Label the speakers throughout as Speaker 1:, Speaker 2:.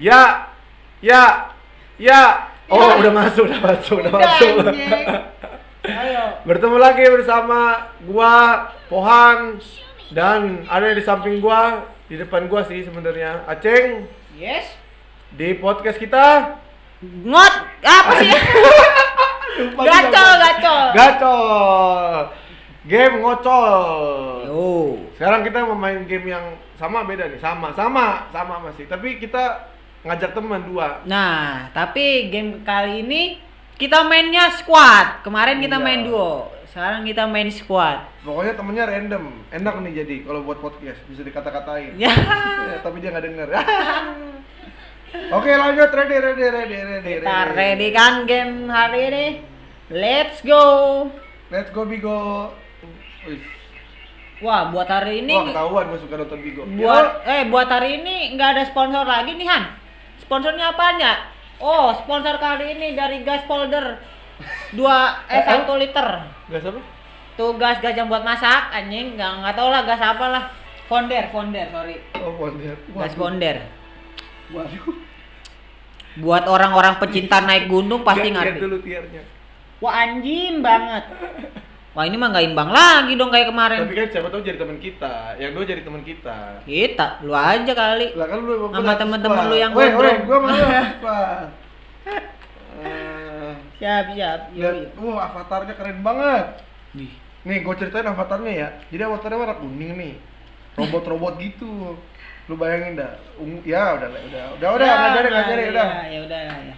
Speaker 1: Ya, ya, ya. Oh, udah masuk, udah masuk, udah
Speaker 2: Udah,
Speaker 1: masuk.
Speaker 2: Ayo.
Speaker 1: Bertemu lagi bersama gua Pohan dan ada di samping gua, di depan gua sih sebenarnya Aceng
Speaker 2: Yes.
Speaker 1: di podcast kita.
Speaker 2: Ngot. Apa sih? gacol, gacol.
Speaker 1: Gacol. Game ngocol.
Speaker 2: Yo.
Speaker 1: Sekarang kita mau main game yang sama beda nih, sama, sama, sama masih. Tapi kita ngajak teman dua.
Speaker 2: Nah, tapi game kali ini kita mainnya squad. Kemarin kita
Speaker 1: Iya.
Speaker 2: main duo. Sekarang kita main squad.
Speaker 1: Pokoknya temennya random, enak nih jadi kalau buat podcast bisa dikata-katain.
Speaker 2: Ya.
Speaker 1: Ya, tapi dia nggak denger. Oke lanjut ready ready ready ready.
Speaker 2: Kita ready kan game hari ini? Let's go.
Speaker 1: Let's go Bigo. Wih,
Speaker 2: Wah, buat hari ini
Speaker 1: Wah ketahuan gue suka nonton Bigo.
Speaker 2: buat eh buat hari ini nggak ada sponsor lagi nih Han. Sponsornya apaan ya? Oh, sponsor kali ini dari gas folder 2 eh
Speaker 1: Eh,
Speaker 2: 1 liter.
Speaker 1: Gak apa?
Speaker 2: Tuh gas gas yang buat masak anjing, nggak nggak tahu lah gas apa lah. Fonder, fonder, sorry.
Speaker 1: Oh Bonder.
Speaker 2: Gas fonder.
Speaker 1: Waduh.
Speaker 2: Buat orang-orang pecinta naik gunung pasti
Speaker 1: lihat
Speaker 2: ngerti.
Speaker 1: dulu tiernya.
Speaker 2: Wah anjing banget. Wah ini mah nggak imbang lagi dong kayak kemarin.
Speaker 1: Tapi kan siapa tahu jadi teman kita. Yang dua jadi teman kita.
Speaker 2: Kita, lu aja kali.
Speaker 1: Lah kan lu
Speaker 2: Sama
Speaker 1: Pak.
Speaker 2: lu yang gondrong.
Speaker 1: woi, gua mau apa? Eh,
Speaker 2: Siap, siap. Yo,
Speaker 1: lihat,
Speaker 2: yo.
Speaker 1: wah avatarnya keren banget.
Speaker 2: Nih.
Speaker 1: Nih, gue ceritain avatarnya ya. Jadi avatarnya warna kuning nih. Robot-robot gitu. Lu bayangin dah. Ungu, ya udah, udah, udah, udah, udah,
Speaker 2: Ya,
Speaker 1: ngajarin, ngajarin,
Speaker 2: ya,
Speaker 1: udah.
Speaker 2: Ya udah ya.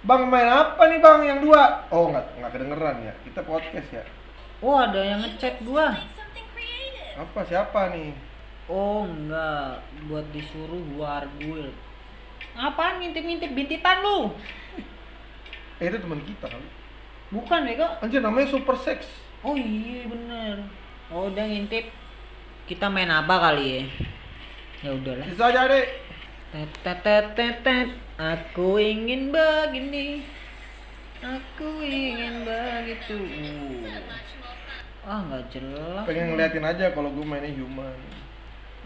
Speaker 1: Bang main apa nih bang yang dua? Oh nggak nggak kedengeran ya. Kita podcast ya.
Speaker 2: Oh ada yang ngechat gua.
Speaker 1: Apa siapa nih?
Speaker 2: Oh enggak, buat disuruh gua argul. Apaan ngintip-ngintip bintitan lu?
Speaker 1: Eh itu teman kita kali.
Speaker 2: Bukan Bego.
Speaker 1: Anjir namanya Super Sex.
Speaker 2: Oh iya bener. Oh udah ngintip. Kita main apa kali ya? Ya udahlah.
Speaker 1: Bisa aja deh.
Speaker 2: Tet tet tet tet tet. Aku ingin begini. Aku ingin begitu. Ah nggak jelas.
Speaker 1: Pengen ngeliatin aja kalau gue mainnya human.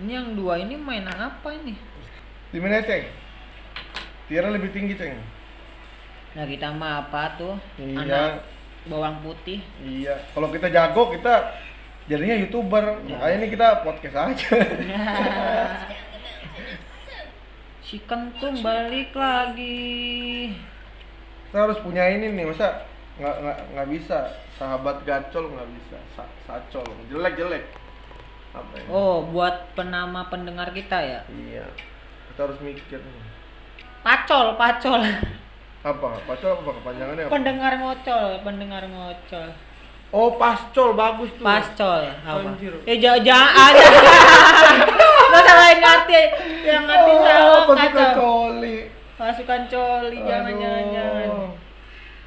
Speaker 2: Ini yang dua ini main apa ini?
Speaker 1: Di mana ceng? Tiara lebih tinggi ceng.
Speaker 2: Nah kita mah apa tuh?
Speaker 1: Iya.
Speaker 2: Anak bawang putih.
Speaker 1: Iya. Kalau kita jago kita jadinya youtuber.
Speaker 2: Ya.
Speaker 1: Makanya ini kita podcast aja.
Speaker 2: si kentung balik lagi.
Speaker 1: kita harus punya ini nih masa nggak nggak nggak bisa sahabat gacol nggak bisa Sa sacol jelek jelek apa ya?
Speaker 2: Oh, buat penama pendengar kita ya.
Speaker 1: iya kita harus mikir.
Speaker 2: Pacol, pacol.
Speaker 1: apa pacol apa kepanjangannya apa?
Speaker 2: pendengar ngocol, pendengar ngocol.
Speaker 1: oh pascol bagus tuh
Speaker 2: Pascol apa?
Speaker 1: Anjir.
Speaker 2: Eh jangan jangan aja. Lo salahin ngerti yang ngerti
Speaker 1: oh,
Speaker 2: salah
Speaker 1: pasukan
Speaker 2: kacau.
Speaker 1: coli
Speaker 2: Pasukan coli jangan jangan jangan.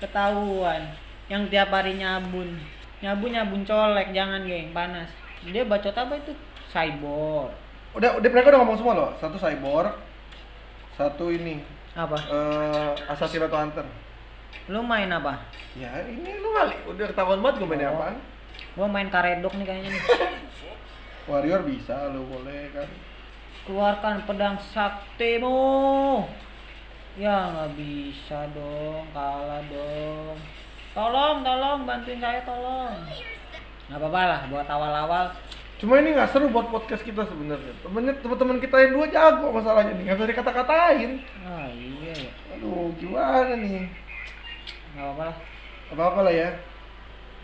Speaker 2: Ketahuan. Yang tiap hari nyabun. Nyabun nyabun colek jangan geng panas. Dia bacot apa itu? Cyborg.
Speaker 1: udah udah mereka udah ngomong semua loh satu cyborg satu ini
Speaker 2: Apa?
Speaker 1: eh assassin atau hunter
Speaker 2: Lu main apa?
Speaker 1: ya ini lu kali udah ketahuan banget gue mainnya
Speaker 2: Oh.
Speaker 1: apaan
Speaker 2: Gua main karedok nih kayaknya nih.
Speaker 1: warrior bisa lu boleh kan
Speaker 2: Keluarkan pedang saktimu. Ya nggak bisa dong, kalah dong. Tolong, tolong, bantuin saya tolong. Nggak apa-apa lah, buat awal-awal.
Speaker 1: Cuma ini nggak seru buat podcast kita sebenarnya. Temennya teman-teman kita yang dua jago masalahnya nih, nggak bisa dikata-katain.
Speaker 2: Ah iya ya,
Speaker 1: Aduh, gimana nih?
Speaker 2: nggak apa-apa lah.
Speaker 1: Apa-apa lah ya.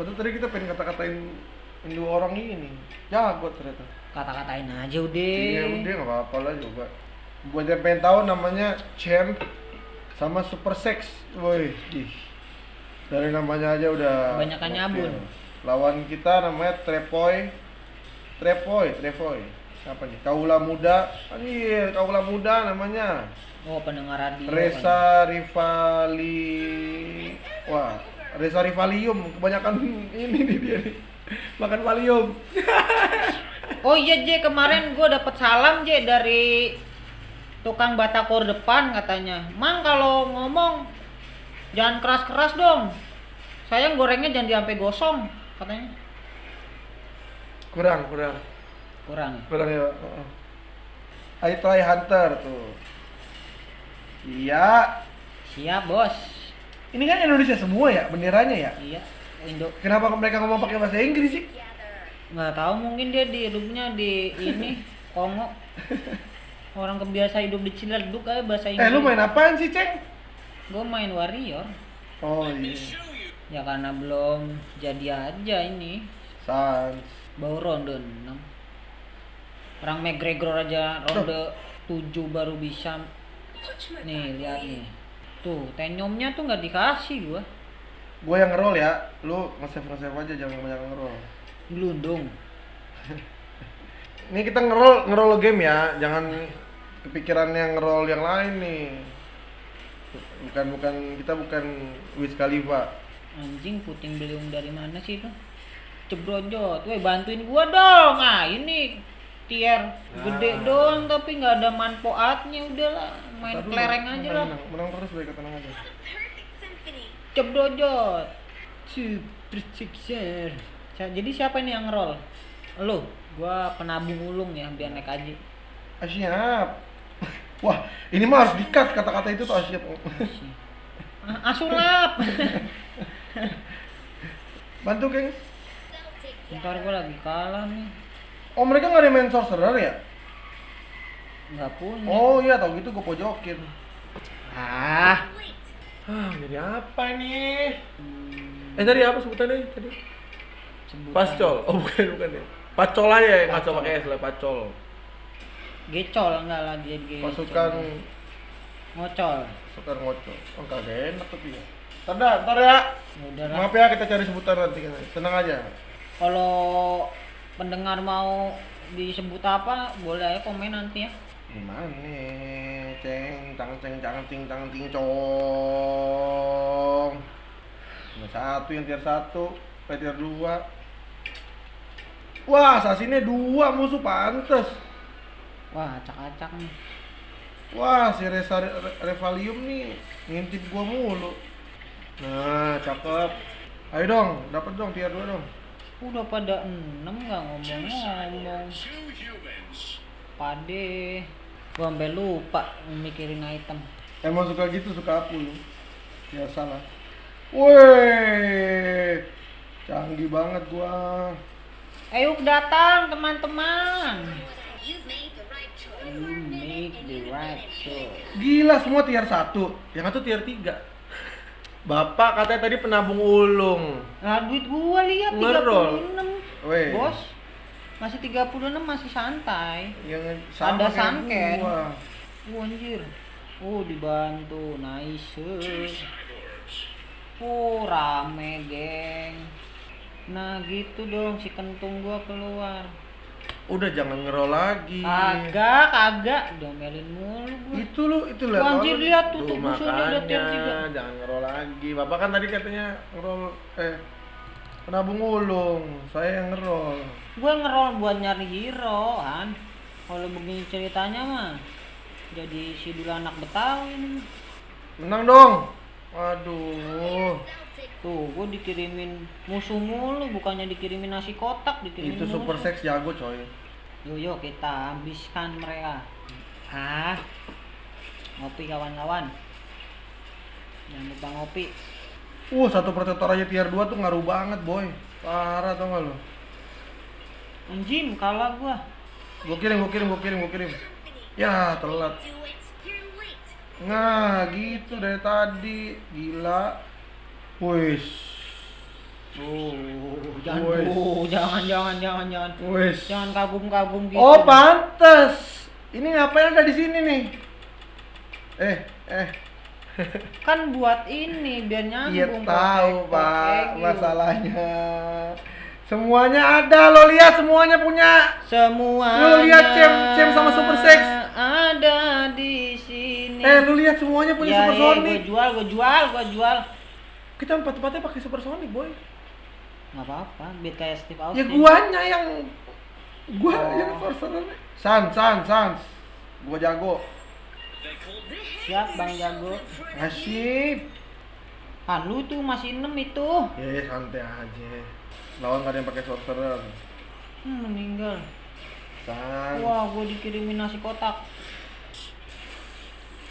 Speaker 1: Betul tadi kita pengen kata-katain yang dua orang ini. Jago ternyata.
Speaker 2: Kata-katain aja udah.
Speaker 1: Iya, udah nggak apa-apa lah coba. Buat yang pengen tahu namanya Champ sama Super Sex. Woi, ih. Dari namanya aja udah
Speaker 2: Kebanyakan
Speaker 1: oke.
Speaker 2: nyabun.
Speaker 1: Lawan kita namanya Trepoy. Trepoy, Trepoy. Apa nih? Kaula muda. Anjir, kaula muda namanya.
Speaker 2: Oh pendengar radio.
Speaker 1: Reza Rivali. Wah, Reza Rivalium. Kebanyakan ini nih dia nih. Makan Valium.
Speaker 2: Oh iya J, kemarin gue dapet salam J dari tukang batakor depan katanya. Mang kalau ngomong jangan keras-keras dong. Sayang gorengnya jangan diampe gosong katanya.
Speaker 1: Kurang, kurang.
Speaker 2: Kurang.
Speaker 1: Kurang ya. Heeh. I try hunter tuh. Iya.
Speaker 2: Siap, Bos.
Speaker 1: Ini kan Indonesia semua ya benderanya ya.
Speaker 2: Iya, Indo.
Speaker 1: Kenapa mereka ngomong pakai bahasa Inggris sih?
Speaker 2: nggak tahu mungkin dia di hidupnya di ini Kongo orang kebiasa hidup di Ciledug aja bahasa
Speaker 1: Eh
Speaker 2: Inggris
Speaker 1: lu main apaan sih ceng?
Speaker 2: Gue main warrior
Speaker 1: Oh iya.
Speaker 2: ya karena belum jadi aja ini
Speaker 1: Sans.
Speaker 2: baru ronde 6 orang McGregor aja ronde 7 baru bisa nih lihat nih tuh tenyomnya tuh nggak dikasih gua
Speaker 1: Gue yang ngerol ya. Lu nge-save nge-save aja jangan banyak ngerol.
Speaker 2: gelundung
Speaker 1: Ini kita ngerol ngerol game ya, jangan kepikiran yang ngerol yang lain nih. Bukan bukan kita bukan Wiz Khalifa.
Speaker 2: anjing puting beliung dari mana sih itu? Cebrojot weh bantuin gua dong. Ah ini tier gede
Speaker 1: Nah.
Speaker 2: doang tapi nggak ada manfaatnya. Udahlah main
Speaker 1: Ntar dulu,
Speaker 2: kelereng aja
Speaker 1: menang,
Speaker 2: lah.
Speaker 1: Menang, menang terus baik tenang aja.
Speaker 2: cebrojot super sixer jadi siapa ini yang ngerol? Lu. Gua penabung ulung ya biar naik aja
Speaker 1: Ah, siap. Wah, ini mah harus dikat kata-kata itu tuh. Ah,
Speaker 2: asulap
Speaker 1: Bantu, gengs.
Speaker 2: ntar gua lagi kalah nih
Speaker 1: Oh, mereka nggak ada main sorcerer ya?
Speaker 2: nggak punya
Speaker 1: Oh iya, tau gitu gue pojokin.
Speaker 2: ah
Speaker 1: Ah, jadi apa nih?
Speaker 2: Hmm,
Speaker 1: Eh tadi apa sebutannya tadi?
Speaker 2: sebutan.
Speaker 1: Pascol. Oh bukan bukan ya. Pacol aja ya, coba pakai S lah, pacol.
Speaker 2: Gecol enggak lah dia gecol
Speaker 1: Pasukan
Speaker 2: ngocol
Speaker 1: pasukan ngocok. Oh kagak enak tapi ya. Ntar dah, ntar ya.
Speaker 2: Ya udah lah.
Speaker 1: Maaf ya kita cari sebutan nanti. Tenang aja.
Speaker 2: Kalau pendengar mau disebut apa, boleh aja komen nanti ya.
Speaker 1: Gimana nih? Ceng, tang ceng cang ting tang ting cong. Nomor satu yang tier satu, eh, tier dua. Wah, asasinnya dua musuh pantes.
Speaker 2: Wah, acak-acak nih.
Speaker 1: Wah, si Resa Re- Revalium nih ngintip gua mulu. Nah, cakep. Ayo dong, dapat dong tier 2 dong.
Speaker 2: Udah pada enam nggak ngomong-ngomong. Pade. Gua sampai lupa mikirin item.
Speaker 1: Emang suka gitu, suka aku lu. Biasa lah. Weh, canggih banget gua.
Speaker 2: Ayo datang teman-teman. You make the right choice.
Speaker 1: Gila semua tier 1, yang satu tier 3. Bapak katanya tadi penabung ulung.
Speaker 2: Nah, duit gua lihat
Speaker 1: Ngerol.
Speaker 2: 36.
Speaker 1: Weh.
Speaker 2: Bos. Masih 36 masih santai.
Speaker 1: Yang sama
Speaker 2: Ada
Speaker 1: kayak
Speaker 2: sangken.
Speaker 1: gua.
Speaker 2: Oh anjir. Oh dibantu, nice. Oh rame geng. Nah gitu dong si kentung gua keluar.
Speaker 1: Udah jangan ngerol lagi.
Speaker 2: Kagak, kagak. Domelin mulu gua.
Speaker 1: Itu lu, itu
Speaker 2: Wah, anjir, lihat tuh,
Speaker 1: Tuh,
Speaker 2: musuhnya udah
Speaker 1: makanya,
Speaker 2: tiga.
Speaker 1: Jangan ngerol lagi. Bapak kan tadi katanya ngerol eh penabung ulung. Saya yang ngerol.
Speaker 2: Gua ngerol buat nyari hero kan. Kalau begini ceritanya mah jadi si dulu anak Betawi ini.
Speaker 1: Menang dong. Waduh.
Speaker 2: Tuh, gua dikirimin musuh mulu, bukannya dikirimin nasi kotak, dikirimin
Speaker 1: Itu super
Speaker 2: musuh.
Speaker 1: seks jago coy.
Speaker 2: Yuk, yuk kita habiskan mereka. Ah, ngopi kawan-kawan. Jangan lupa ngopi.
Speaker 1: Uh, satu protektor aja tier 2 tuh ngaruh banget, boy. Parah tau gak lo?
Speaker 2: Anjing, kalah gua.
Speaker 1: Gua kirim, gua kirim, gua kirim, gua kirim. Ya, telat. Nah, gitu dari tadi. Gila. Wis. Oh,
Speaker 2: Jangan. Bu. jangan, jangan, jangan, jangan.
Speaker 1: Wis.
Speaker 2: Jangan kagum-kagum gitu.
Speaker 1: Oh, pantes. Ini ngapain ada di sini nih? Eh, eh.
Speaker 2: Kan buat ini biar nyambung.
Speaker 1: Iya tahu, Pak.
Speaker 2: pakai gitu.
Speaker 1: Masalahnya semuanya ada lo lihat semuanya punya.
Speaker 2: Semua.
Speaker 1: Lu lihat Cem, Cem sama Super Sex.
Speaker 2: Ada di sini.
Speaker 1: Eh, lu lihat semuanya punya
Speaker 2: ya,
Speaker 1: Super
Speaker 2: ya,
Speaker 1: Sonic.
Speaker 2: Gua jual, gua jual, gua jual.
Speaker 1: Kita empat-empatnya pakai Super Sonic, boy.
Speaker 2: Nggak apa-apa, biar kayak Steve
Speaker 1: Ya
Speaker 2: Austin.
Speaker 1: guanya yang gua
Speaker 2: Oh.
Speaker 1: yang sorcerer. Sans, sans, sans. Gua jago.
Speaker 2: Siap, Bang Jago.
Speaker 1: Asyik.
Speaker 2: Ah, lu tuh masih 6 itu.
Speaker 1: Ya, santai aja. Lawan gak ada yang pakai sorcerer.
Speaker 2: Hmm, meninggal.
Speaker 1: Sans.
Speaker 2: Wah, gua dikirimin nasi kotak.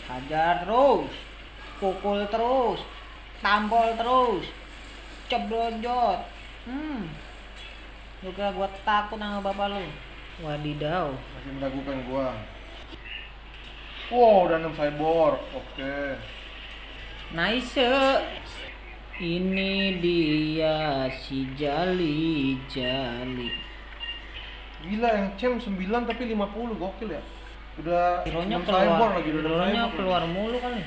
Speaker 2: hajar terus pukul terus tampol terus cebrojot hmm lu kira gua takut sama bapak lu wadidaw
Speaker 1: Masih meragukan gua. Wow, udah 6 cyborg. Oke.
Speaker 2: nice ini dia si jali jali
Speaker 1: Gila yang cem 9 tapi 50 gokil ya. Udah
Speaker 2: Hero-nya
Speaker 1: 6
Speaker 2: keluar,
Speaker 1: lagi udah
Speaker 2: keluar mulu kali.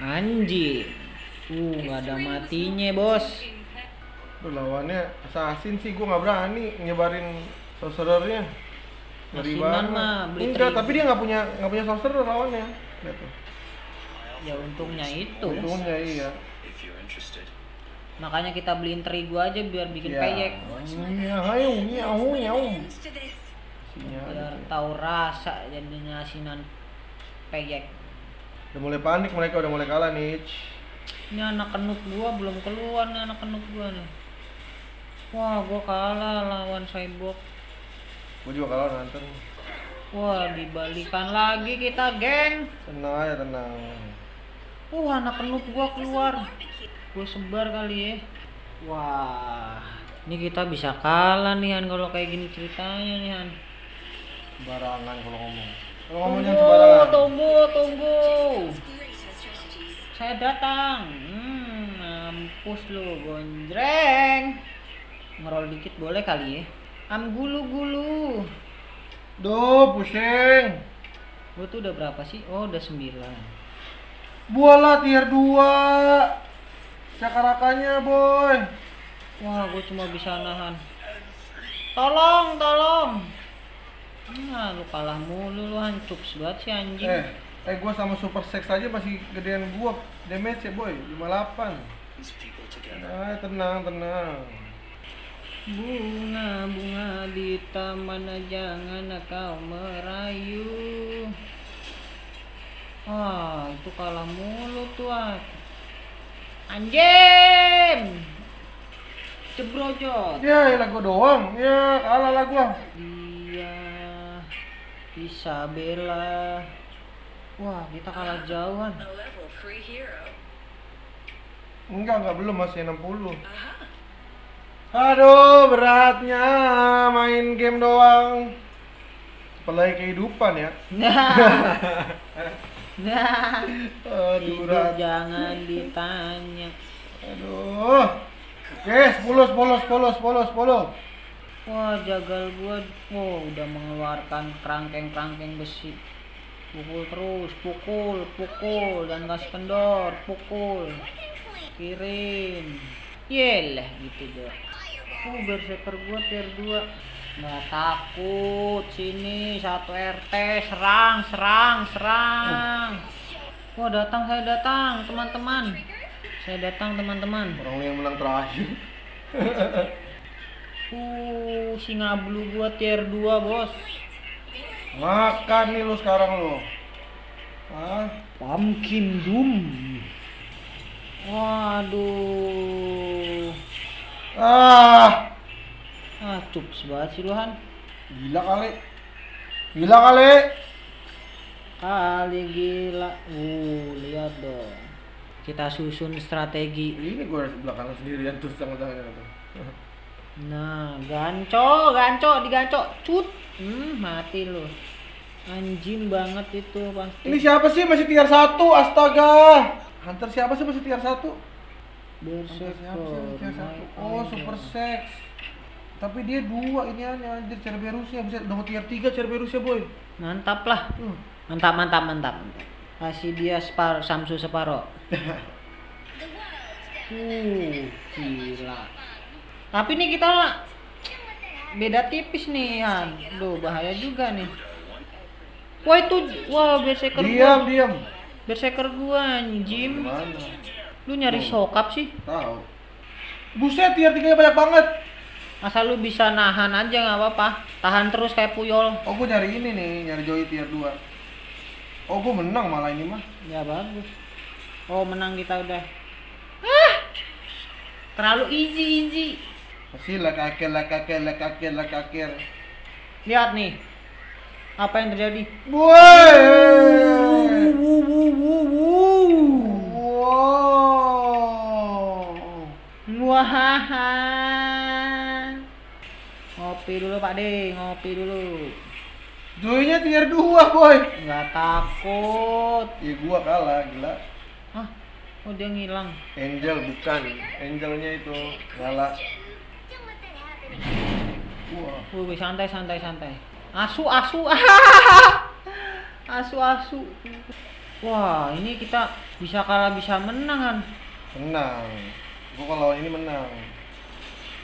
Speaker 2: Anjing. Uh, nggak ada matinya, Bos.
Speaker 1: Tuh, lawannya assassin sih gua nggak berani nyebarin sorcerernya. Banget.
Speaker 2: mah beli
Speaker 1: Enggak, tapi dia nggak punya nggak punya sorcerer lawannya. Lihat tuh.
Speaker 2: Ya untungnya itu.
Speaker 1: Untungnya iya.
Speaker 2: Makanya kita beliin terigu aja biar bikin
Speaker 1: Iya.
Speaker 2: peyek.
Speaker 1: Iya, ayo, nyahu, nyahu. Sinyal.
Speaker 2: Biar tahu rasa jadinya asinan peyek.
Speaker 1: Udah mulai panik mereka udah mulai kalah nih.
Speaker 2: Ini anak kenut gua belum keluar nih anak kenut gua nih. Wah, gua kalah lawan cyborg.
Speaker 1: Gua juga kalah nonton.
Speaker 2: Wah, dibalikan lagi kita, geng.
Speaker 1: Tenang aja, tenang.
Speaker 2: Uh, anak kenut gua keluar. Gua sebar kali ya. Wah, ini kita bisa kalah nih Han kalau kayak gini ceritanya nih Han.
Speaker 1: Sembarangan kalau ngomong. Kalau ngomong
Speaker 2: datang. Hmm, mampus lu, gonjreng. Ngerol dikit boleh kali ya. Am gulu-gulu.
Speaker 1: Duh, pusing.
Speaker 2: Gua tuh udah berapa sih? Oh, udah 9.
Speaker 1: Bola tier 2. Cakarakannya, boy.
Speaker 2: Wah, gue cuma bisa nahan. Tolong, tolong. Nah, lu kalah mulu lu hancur banget sih anjing.
Speaker 1: Eh, eh gua sama Super Sex aja masih gedean gua damage ya, boy. 58. Nah, tenang, tenang.
Speaker 2: Bunga, bunga di taman jangan kau merayu. Ah, itu kalah mulu tuh. ah. Anjing. Cebrojot.
Speaker 1: Ya, elah gua doang. Ya, kalah lah gua.
Speaker 2: Dia Isabella. Wah, kita kalah jauhan.
Speaker 3: A level 3 hero.
Speaker 1: Enggak, enggak belum masih 60. Aduh, beratnya main game doang. Apalagi kehidupan ya.
Speaker 2: Nah. Nah.
Speaker 1: Aduh, berat.
Speaker 2: jangan ditanya.
Speaker 1: Aduh. Oke, 10 10 10 10 10.
Speaker 2: Wah, jagal gua wow, udah mengeluarkan kerangkeng-kerangkeng besi. Pukul terus, pukul, pukul dan gas kendor, pukul. Kirim. Yelah gitu deh. Oh, berserker gua tier 2. Nggak takut sini satu RT serang serang serang. Wah datang saya datang teman-teman. Saya datang teman-teman.
Speaker 1: Orang yang menang terakhir.
Speaker 2: Uh, singa blue gua tier 2, Bos.
Speaker 1: Makan nih lu sekarang lu. Hah?
Speaker 2: Pumpkin Doom. Waduh.
Speaker 1: Ah,
Speaker 2: Ah, cups banget sih lu, Han.
Speaker 1: gila kali. Gila kali.
Speaker 2: Kali gila. Uh, lihat dong. Kita susun strategi.
Speaker 1: Ini gua di belakang sendirian terus tengah-tengahnya tuh.
Speaker 2: Nah, ganco, ganco, diganco. Cut. Hmm, mati lu. Anjing banget itu pasti.
Speaker 1: Ini siapa sih masih tier 1? Astaga. Hunter siapa sih masih tier 1? Hunter siapa sih masih tier 1? Oh, Super Sex. Tapi dia dua ini aneh anjir Cerberusnya bisa mau tier 3 Cerberusnya boy.
Speaker 2: Mantap lah.
Speaker 1: Hmm.
Speaker 2: Mantap, mantap, mantap. Kasih dia separ Samsu separo. uh, gila. Tapi nih kita beda tipis nih, Han. Duh, bahaya juga nih. Wah itu, wah berserker
Speaker 1: Diam,
Speaker 2: gua,
Speaker 1: diam.
Speaker 2: berserker gua anjim. Lu nyari sokap sih?
Speaker 1: Tahu. Buset, tier 3 banyak banget.
Speaker 2: Asal lu bisa nahan aja nggak apa-apa. Tahan terus kayak puyol.
Speaker 1: Oh, gua nyari ini nih, nyari Joy tier 2. Oh, gua menang malah ini mah.
Speaker 2: Ya bagus. Oh menang kita udah. Ah! Terlalu easy easy.
Speaker 1: Pasti lakakir, lakakir, lakakir, lakakir.
Speaker 2: Lihat nih. Apa yang terjadi?
Speaker 1: Woi.
Speaker 2: Wahaha. Ngopi dulu Pak De, ngopi dulu.
Speaker 1: Joynya tier 2 boy
Speaker 2: Gak takut
Speaker 1: Ya gua kalah gila
Speaker 2: Hah? Oh dia ngilang
Speaker 1: Angel bukan Angelnya itu Galak Wah.
Speaker 2: Wih, santai santai santai. Asu asu. asu asu. Wah, ini kita bisa kalah bisa menang kan.
Speaker 1: Menang. Gua kalau lawan ini menang.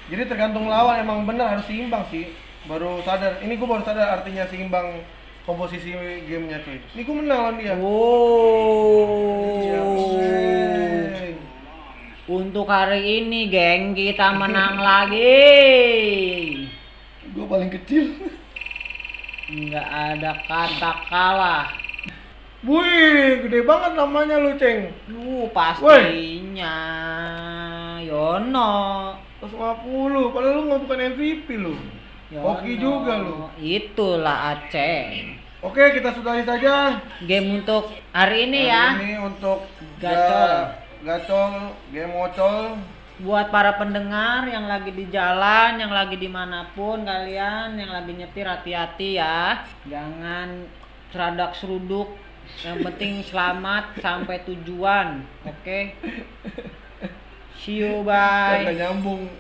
Speaker 1: Jadi tergantung lawan emang bener harus seimbang sih. Baru sadar. Ini gua baru sadar artinya seimbang komposisi gamenya cuy. Ini gua menang lawan dia. Iya,
Speaker 2: Oh.
Speaker 1: wey.
Speaker 2: Untuk hari ini, geng, kita menang lagi.
Speaker 1: Gua paling kecil.
Speaker 2: Nggak ada kata kalah.
Speaker 1: Wih, gede banget namanya lu, Ceng.
Speaker 2: Lu pastinya. Yono.
Speaker 1: 150, padahal lu nggak bukan MVP lu.
Speaker 2: Yono.
Speaker 1: Oke juga lu.
Speaker 2: Itulah Aceh.
Speaker 1: Oke, kita sudahi saja.
Speaker 2: Game untuk hari ini
Speaker 1: Hari
Speaker 2: ya.
Speaker 1: Ini untuk
Speaker 2: Gacol.
Speaker 1: ga- gacol, game ngocol.
Speaker 2: Buat para pendengar yang lagi di jalan, yang lagi di mana pun kalian, yang lagi nyetir hati-hati ya. Jangan seradak seruduk. Yang penting selamat sampai tujuan. Oke. See you bye.
Speaker 1: nyambung.